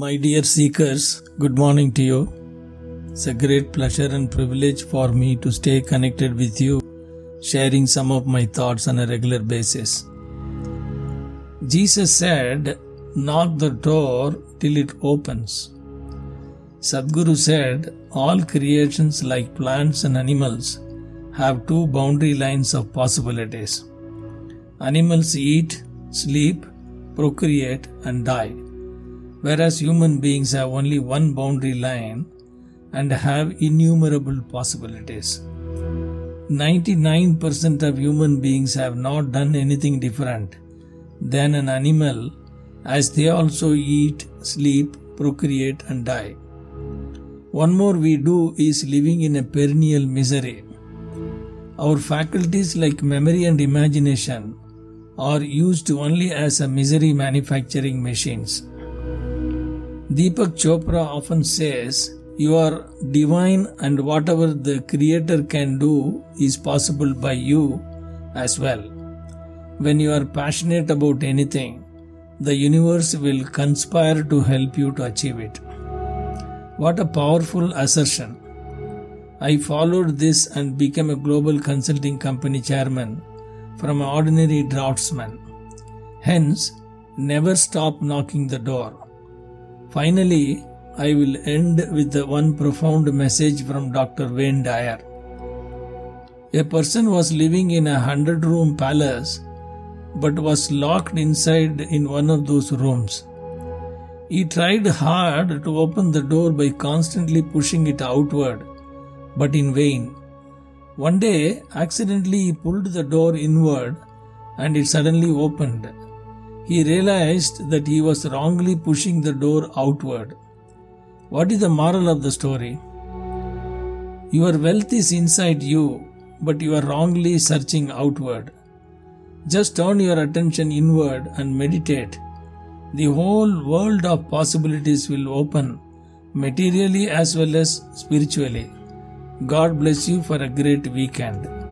My dear seekers, good morning to you. It's a great pleasure and privilege for me to stay connected with you, sharing some of my thoughts on a regular basis. Jesus said, Knock the door till it opens. Sadhguru said, All creations like plants and animals have two boundary lines of possibilities. Animals eat, sleep, procreate, and die whereas human beings have only one boundary line and have innumerable possibilities. 99% of human beings have not done anything different than an animal as they also eat, sleep, procreate, and die. One more we do is living in a perennial misery. Our faculties like memory and imagination are used only as a misery manufacturing machines. Deepak Chopra often says, You are divine, and whatever the Creator can do is possible by you as well. When you are passionate about anything, the universe will conspire to help you to achieve it. What a powerful assertion! I followed this and became a global consulting company chairman from an ordinary draftsman. Hence, never stop knocking the door. Finally, I will end with the one profound message from Dr. Wayne Dyer. A person was living in a hundred room palace but was locked inside in one of those rooms. He tried hard to open the door by constantly pushing it outward, but in vain. One day, accidentally, he pulled the door inward and it suddenly opened he realized that he was wrongly pushing the door outward. What is the moral of the story? Your wealth is inside you, but you are wrongly searching outward. Just turn your attention inward and meditate. The whole world of possibilities will open, materially as well as spiritually. God bless you for a great weekend.